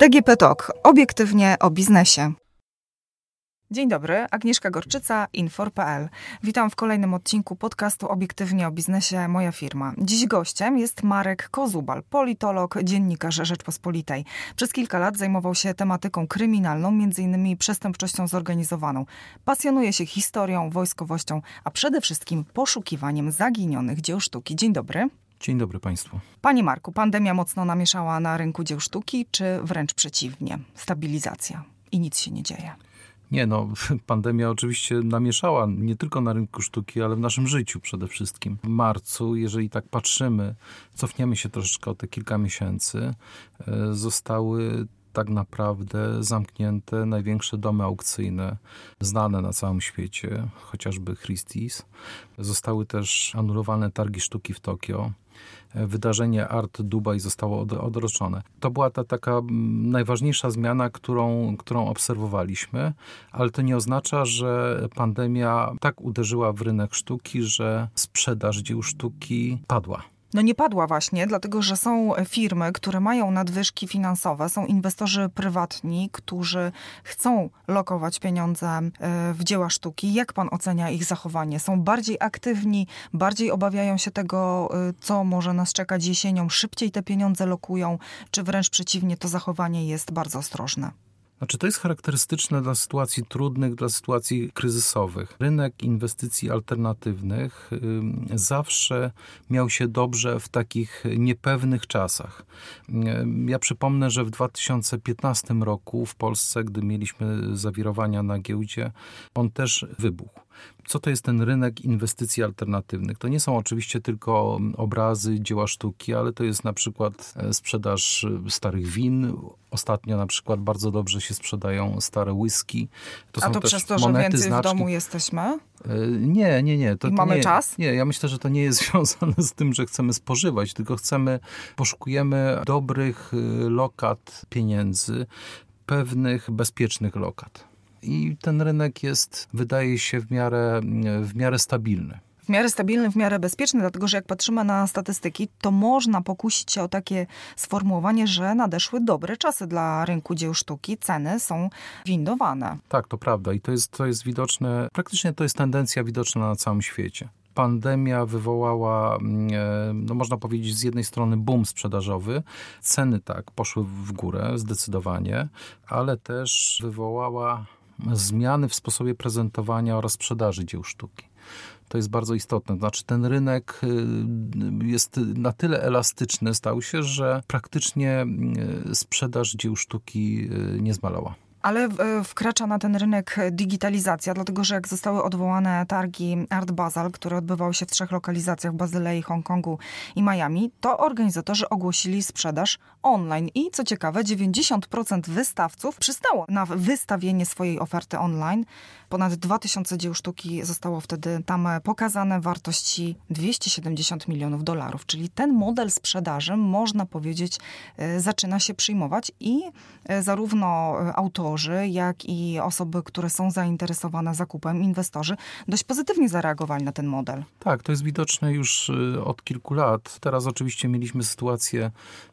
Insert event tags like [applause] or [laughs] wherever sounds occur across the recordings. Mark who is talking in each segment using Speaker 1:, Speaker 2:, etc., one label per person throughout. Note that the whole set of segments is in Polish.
Speaker 1: DGP Talk. Obiektywnie o biznesie. Dzień dobry, Agnieszka Gorczyca, Infor.pl. Witam w kolejnym odcinku podcastu Obiektywnie o biznesie Moja firma. Dziś gościem jest Marek Kozubal, politolog, dziennikarz Rzeczpospolitej. Przez kilka lat zajmował się tematyką kryminalną, m.in. przestępczością zorganizowaną. Pasjonuje się historią, wojskowością, a przede wszystkim poszukiwaniem zaginionych dzieł sztuki. Dzień dobry.
Speaker 2: Dzień dobry Państwu.
Speaker 1: Panie Marku, pandemia mocno namieszała na rynku dzieł sztuki, czy wręcz przeciwnie, stabilizacja i nic się nie dzieje?
Speaker 2: Nie, no, [laughs] pandemia oczywiście namieszała nie tylko na rynku sztuki, ale w naszym życiu przede wszystkim. W marcu, jeżeli tak patrzymy, cofniemy się troszeczkę o te kilka miesięcy, e, zostały tak naprawdę zamknięte największe domy aukcyjne znane na całym świecie, chociażby Christie's. Zostały też anulowane targi sztuki w Tokio wydarzenie Art Dubai zostało odroczone. To była ta taka najważniejsza zmiana, którą, którą obserwowaliśmy, ale to nie oznacza, że pandemia tak uderzyła w rynek sztuki, że sprzedaż dzieł sztuki padła.
Speaker 1: No nie padła właśnie, dlatego że są firmy, które mają nadwyżki finansowe, są inwestorzy prywatni, którzy chcą lokować pieniądze e, w dzieła sztuki. Jak pan ocenia ich zachowanie? Są bardziej aktywni, bardziej obawiają się tego, e, co może nas czekać jesienią, szybciej te pieniądze lokują, czy wręcz przeciwnie, to zachowanie jest bardzo ostrożne?
Speaker 2: Znaczy, to jest charakterystyczne dla sytuacji trudnych, dla sytuacji kryzysowych. Rynek inwestycji alternatywnych zawsze miał się dobrze w takich niepewnych czasach. Ja przypomnę, że w 2015 roku w Polsce, gdy mieliśmy zawirowania na giełdzie, on też wybuchł. Co to jest ten rynek inwestycji alternatywnych? To nie są oczywiście tylko obrazy, dzieła sztuki, ale to jest na przykład e, sprzedaż e, starych win. Ostatnio na przykład bardzo dobrze się sprzedają stare whisky.
Speaker 1: To A to przez to, że więcej znaczki. w domu jesteśmy? E,
Speaker 2: nie, nie, nie.
Speaker 1: To, I mamy
Speaker 2: nie,
Speaker 1: czas?
Speaker 2: Nie, ja myślę, że to nie jest [laughs] związane z tym, że chcemy spożywać, tylko chcemy, poszukujemy dobrych lokat pieniędzy, pewnych bezpiecznych lokat i ten rynek jest, wydaje się, w miarę, w miarę stabilny
Speaker 1: w miarę stabilny, w miarę bezpieczny, dlatego że jak patrzymy na statystyki, to można pokusić się o takie sformułowanie, że nadeszły dobre czasy dla rynku dzieł sztuki, ceny są windowane.
Speaker 2: Tak, to prawda i to jest, to jest widoczne, praktycznie to jest tendencja widoczna na całym świecie pandemia wywołała, mm, e, no można powiedzieć, z jednej strony boom sprzedażowy. Ceny tak poszły w górę zdecydowanie, ale też wywołała zmiany w sposobie prezentowania oraz sprzedaży dzieł sztuki. To jest bardzo istotne. Znaczy, ten rynek y, jest na tyle elastyczny, stał się, że praktycznie y, sprzedaż dzieł sztuki y, nie zmalała.
Speaker 1: Ale e, wkracza na ten rynek digitalizacja, dlatego że jak zostały odwołane targi Art Basel, które odbywały się w trzech lokalizacjach w Bazylei, Hongkongu i Miami, to organizatorzy ogłosili sprzedaż online. I co ciekawe, 90% wystawców przystało na wystawienie swojej oferty online. Ponad 2000 dzieł sztuki zostało wtedy tam pokazane wartości 270 milionów dolarów. Czyli ten model sprzedaży, można powiedzieć, e, zaczyna się przyjmować i e, zarówno autorzy, jak i osoby, które są zainteresowane zakupem, inwestorzy, dość pozytywnie zareagowali na ten model.
Speaker 2: Tak, to jest widoczne już e, od kilku lat. Teraz oczywiście mieliśmy sytuację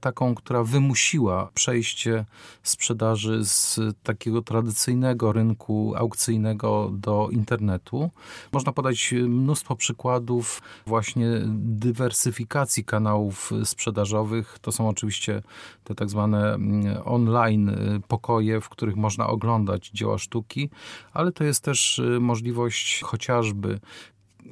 Speaker 2: taką, która wymusiła przejście sprzedaży z takiego tradycyjnego rynku aukcyjnego do internetu. Można podać mnóstwo przykładów właśnie dywersyfikacji kanałów sprzedażowych. To są oczywiście te tak zwane mm, online pokoje, w których można oglądać dzieła sztuki, ale to jest też możliwość chociażby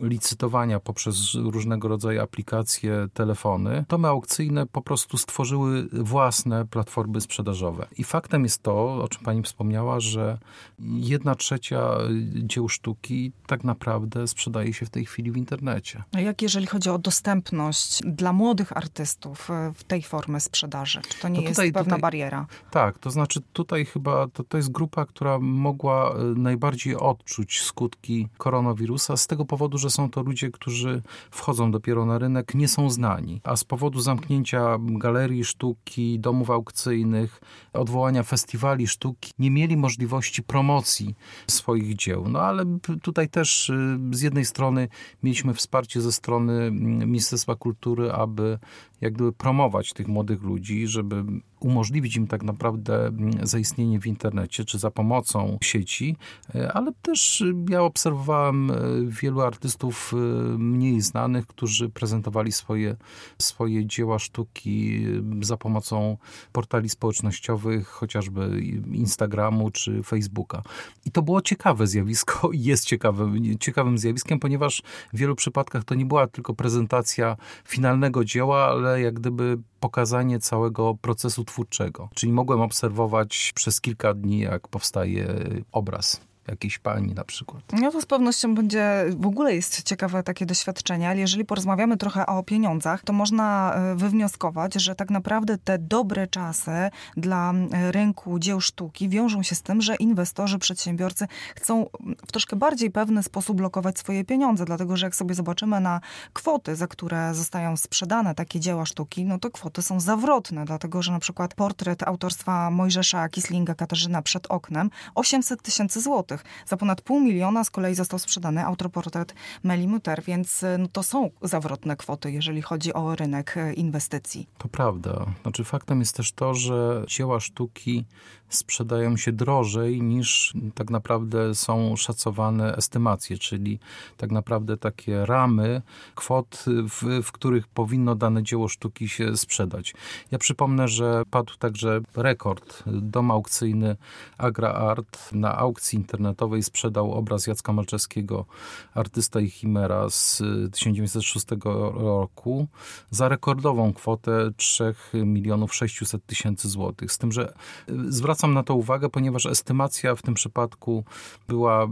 Speaker 2: licytowania poprzez różnego rodzaju aplikacje, telefony, domy aukcyjne po prostu stworzyły własne platformy sprzedażowe. I faktem jest to, o czym pani wspomniała, że jedna trzecia dzieł sztuki tak naprawdę sprzedaje się w tej chwili w internecie.
Speaker 1: A jak jeżeli chodzi o dostępność dla młodych artystów e, w tej formy sprzedaży? Czy to nie to tutaj, jest pewna
Speaker 2: tutaj,
Speaker 1: bariera?
Speaker 2: Tak, to znaczy tutaj chyba to, to jest grupa, która mogła e, najbardziej odczuć skutki koronawirusa z tego powodu, że są to ludzie, którzy wchodzą dopiero na rynek, nie są znani. A z powodu zamknięcia galerii sztuki, domów aukcyjnych, odwołania festiwali sztuki, nie mieli możliwości promocji swoich dzieł. No ale tutaj też y, z jednej strony mieliśmy wsparcie ze strony mm, Ministerstwa Kultury, aby jak gdyby promować tych młodych ludzi, żeby umożliwić im tak naprawdę mm, zaistnienie w internecie, czy za pomocą sieci, e, ale też ja obserwowałem wielu artystów mniej znanych, którzy prezentowali swoje, swoje dzieła sztuki za pomocą portali społecznościowych, chociażby Instagramu czy Facebooka. I to było ciekawe zjawisko i [laughs] jest ciekawym, ciekawym zjawiskiem, ponieważ w wielu przypadkach to nie była tylko prezentacja finalnego dzieła, ale jak gdyby pokazanie całego procesu twórczego. Czyli mogłem obserwować przez kilka dni, jak powstaje obraz jakiejś pani na przykład.
Speaker 1: No to z pewnością będzie, w ogóle jest ciekawe takie doświadczenie, ale jeżeli porozmawiamy trochę o pieniądzach, to można e, wywnioskować, że tak naprawdę te dobre czasy dla rynku dzieł sztuki wiążą się z tym, że inwestorzy, przedsiębiorcy chcą w troszkę bardziej pewny sposób blokować swoje pieniądze, dlatego że jak sobie zobaczymy na kwoty, za które zostają sprzedane takie dzieła sztuki, no to kwoty są zawrotne, dlatego że na przykład portret autorstwa Mojżesza Kislinga Katarzyna przed oknem 800 tysięcy złotych za ponad pół miliona z kolei został sprzedany autoportret Meli Mutter, więc e, no, to są zawrotne kwoty, jeżeli chodzi o rynek e, inwestycji.
Speaker 2: To prawda. Znaczy faktem jest też to, że dzieła sztuki sprzedają się drożej niż tak naprawdę są szacowane estymacje, czyli tak naprawdę takie ramy kwot, w, w których powinno dane dzieło sztuki się sprzedać. Ja przypomnę, że padł także rekord. Dom aukcyjny Agra Art na aukcji internetowej sprzedał obraz Jacka Malczewskiego, artysta i chimera z 1906 roku za rekordową kwotę 3 milionów 600 tysięcy złotych. Z tym, że zwracam zwracam na to uwagę, ponieważ estymacja w tym przypadku była e,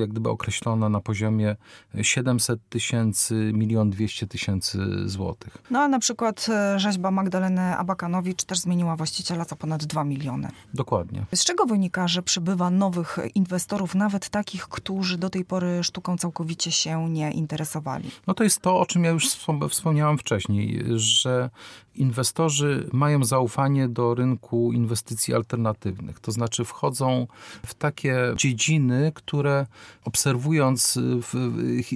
Speaker 2: jak gdyby określona na poziomie 700 tysięcy, milion 200 tysięcy złotych.
Speaker 1: No a na przykład rzeźba Magdaleny Abakanowicz też zmieniła właściciela za ponad 2 miliony.
Speaker 2: Dokładnie.
Speaker 1: Z czego wynika, że przybywa nowych inwestorów, nawet takich, którzy do tej pory sztuką całkowicie się nie interesowali?
Speaker 2: No to jest to, o czym ja już wspomniałam wcześniej, że inwestorzy mają zaufanie do rynku inwestycji alternatywnych. To znaczy wchodzą w takie dziedziny, które obserwując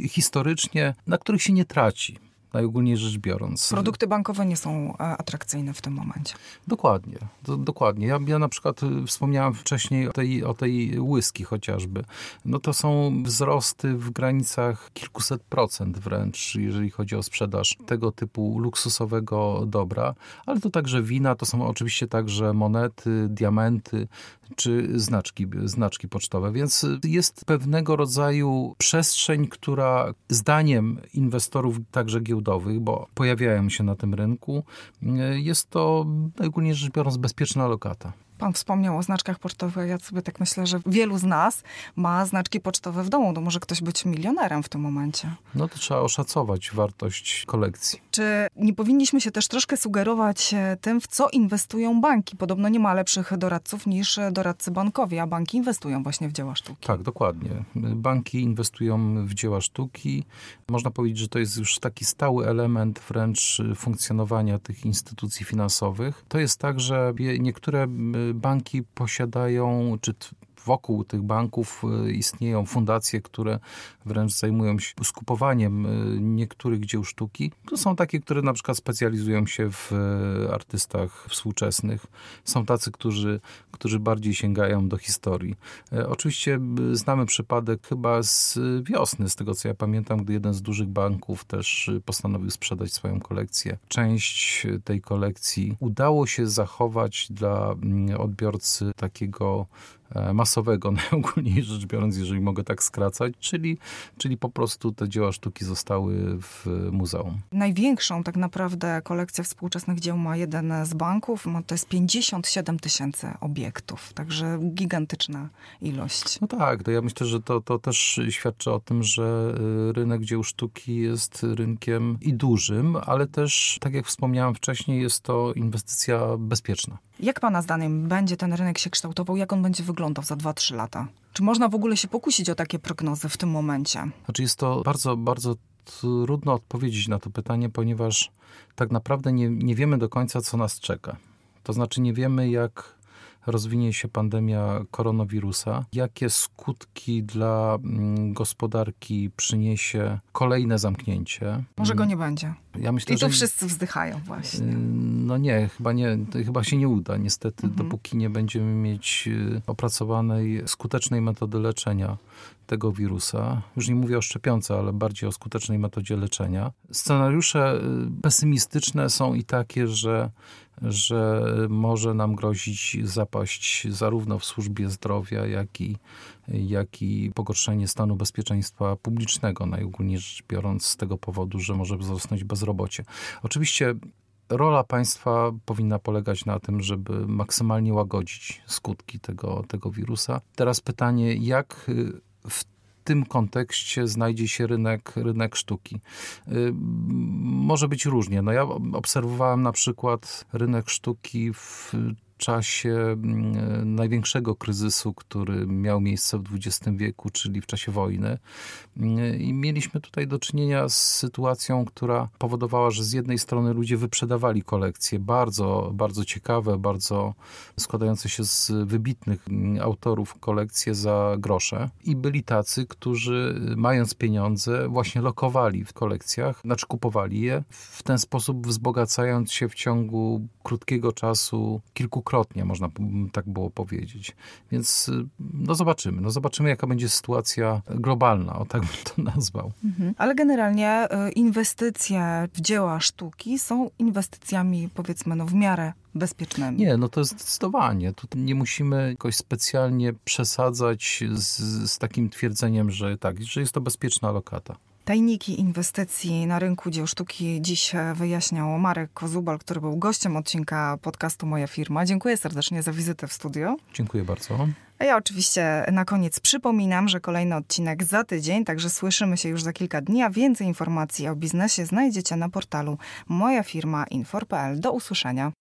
Speaker 2: historycznie, na których się nie traci najogólniej rzecz biorąc.
Speaker 1: Produkty bankowe nie są e, atrakcyjne w tym momencie.
Speaker 2: Dokładnie, do, dokładnie. Ja, ja na przykład y, wspomniałem wcześniej o tej, o tej whisky chociażby. No to są wzrosty w granicach kilkuset procent wręcz, jeżeli chodzi o sprzedaż tego typu luksusowego dobra, ale to także wina, to są oczywiście także monety, diamenty, czy znaczki, znaczki pocztowe. Więc jest pewnego rodzaju przestrzeń, która zdaniem inwestorów także giełdowych, bo pojawiają się na tym rynku, jest to ogólnie rzecz biorąc bezpieczna lokata.
Speaker 1: Pan wspomniał o znaczkach pocztowych. Ja sobie tak myślę, że wielu z nas ma znaczki pocztowe w domu. To może ktoś być milionerem w tym momencie.
Speaker 2: No to trzeba oszacować wartość kolekcji.
Speaker 1: Czy nie powinniśmy się też troszkę sugerować e, tym, w co inwestują banki? Podobno nie ma lepszych doradców niż doradcy bankowi, a banki inwestują właśnie w dzieła sztuki.
Speaker 2: Tak, dokładnie. Banki inwestują w dzieła sztuki. Można powiedzieć, że to jest już taki stały element wręcz funkcjonowania tych instytucji finansowych. To jest tak, że niektóre banki posiadają, czy wokół tych banków e, istnieją fundacje, które wręcz zajmują się skupowaniem e, niektórych dzieł sztuki. To są takie, które na przykład specjalizują się w e, artystach współczesnych. Są tacy, którzy, którzy bardziej sięgają do historii. Oczywiście znamy przypadek chyba z wiosny, z tego co ja pamiętam, gdy jeden z dużych banków też postanowił sprzedać swoją kolekcję. Część tej kolekcji udało się zachować dla mm, odbiorcy takiego masowego, [laughs] najogólniej rzecz biorąc, jeżeli mogę tak skracać, czyli, czyli po prostu te dzieła sztuki zostały w muzeum.
Speaker 1: Największą tak naprawdę kolekcję współczesnych dzieł ma jeden z banków, to jest 57 tysięcy obiektów, także gigantyczna ilość.
Speaker 2: No tak, to ja myślę, że to, to też świadczy o tym, że y, rynek dzieł sztuki jest rynkiem i dużym, ale też, tak jak wspomniałem wcześniej, jest to inwestycja bezpieczna.
Speaker 1: Jak Pana zdaniem będzie ten rynek się kształtował? Jak on będzie wyglądał za 2-3 lata? Czy można w ogóle się pokusić o takie prognozy w tym momencie?
Speaker 2: Znaczy jest to bardzo, bardzo trudno odpowiedzieć na to pytanie, ponieważ tak naprawdę nie, nie wiemy do końca, co nas czeka. To znaczy nie wiemy, jak rozwinie się pandemia koronawirusa, jakie skutki dla mm, gospodarki przyniesie kolejne zamknięcie.
Speaker 1: Może go nie będzie.
Speaker 2: Ja myślę,
Speaker 1: I tu
Speaker 2: że...
Speaker 1: wszyscy wzdychają właśnie.
Speaker 2: No nie, chyba nie, chyba się nie uda niestety, mhm. dopóki nie będziemy mieć y, opracowanej, skutecznej metody leczenia tego wirusa. Już nie mówię o szczepionce, ale bardziej o skutecznej metodzie leczenia. Scenariusze y, pesymistyczne są i takie, że, że może nam grozić zapaść zarówno w służbie zdrowia, jak i, jak i pogorszenie stanu bezpieczeństwa publicznego, najogólniej rzecz biorąc, z tego powodu, że może wzrosnąć bezrobocie. Oczywiście rola państwa powinna polegać na tym, żeby maksymalnie łagodzić skutki tego, tego wirusa. Teraz pytanie, jak w tym kontekście znajdzie się rynek, rynek sztuki. Y, może być różnie. No ja obserwowałem na przykład rynek sztuki w czasie mm, największego kryzysu, który miał miejsce w XX wieku, czyli w czasie wojny. I mieliśmy tutaj do czynienia z sytuacją, która powodowała, że z jednej strony ludzie wyprzedawali kolekcje bardzo, bardzo ciekawe, bardzo składające się z wybitnych autorów kolekcje za grosze. I byli tacy, którzy mając pieniądze właśnie lokowali w kolekcjach, znaczy kupowali je, w ten sposób wzbogacając się w ciągu krótkiego czasu kilkukrotnie, można tak było powiedzieć. Więc no zobaczymy. No zobaczymy, jaka będzie sytuacja globalna, o tak bym to [laughs] nazwał. Mhm.
Speaker 1: Ale generalnie y, inwestycje w dzieła sztuki są inwestycjami, powiedzmy, no w miarę bezpiecznymi.
Speaker 2: Nie, no to jest zdecydowanie. Tu nie musimy jakoś specjalnie przesadzać z, z takim twierdzeniem, że tak, że jest to bezpieczna lokata.
Speaker 1: Tajniki inwestycji na rynku dzieł sztuki dziś wyjaśniał Marek Kozubal, który był gościem odcinka podcastu Moja Firma. Dziękuję serdecznie za wizytę w studio.
Speaker 2: Dziękuję bardzo.
Speaker 1: A ja oczywiście na koniec przypominam, że kolejny odcinek za tydzień, także słyszymy się już za kilka dni, a więcej informacji o biznesie znajdziecie na portalu Moja Firma Infor.pl. Do usłyszenia.